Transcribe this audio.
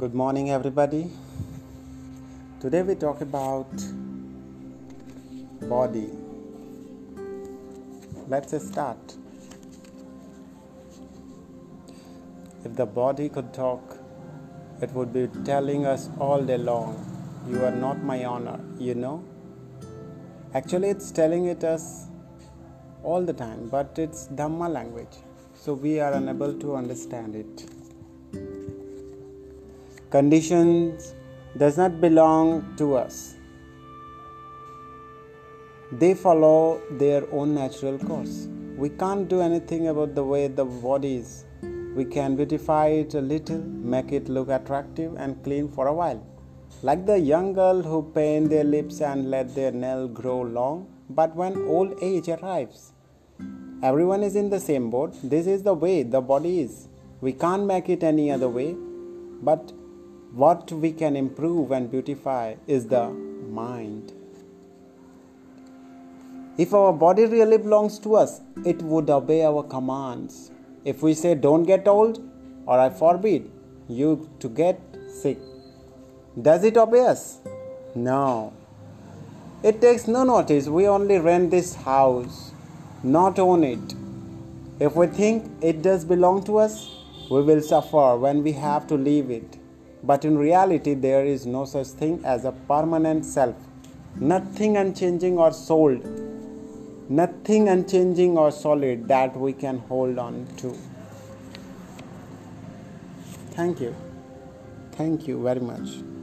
Good morning, everybody. Today we talk about body. Let's start. If the body could talk, it would be telling us all day long, You are not my honor, you know? Actually, it's telling it us all the time, but it's Dhamma language, so we are unable to understand it. Conditions does not belong to us. They follow their own natural course. We can't do anything about the way the body is. We can beautify it a little, make it look attractive and clean for a while. Like the young girl who paint their lips and let their nail grow long, but when old age arrives, everyone is in the same boat. This is the way the body is. We can't make it any other way, but what we can improve and beautify is the mind. If our body really belongs to us, it would obey our commands. If we say, Don't get old, or I forbid you to get sick, does it obey us? No. It takes no notice. We only rent this house, not own it. If we think it does belong to us, we will suffer when we have to leave it. But in reality, there is no such thing as a permanent self. Nothing unchanging or sold. Nothing unchanging or solid that we can hold on to. Thank you. Thank you very much.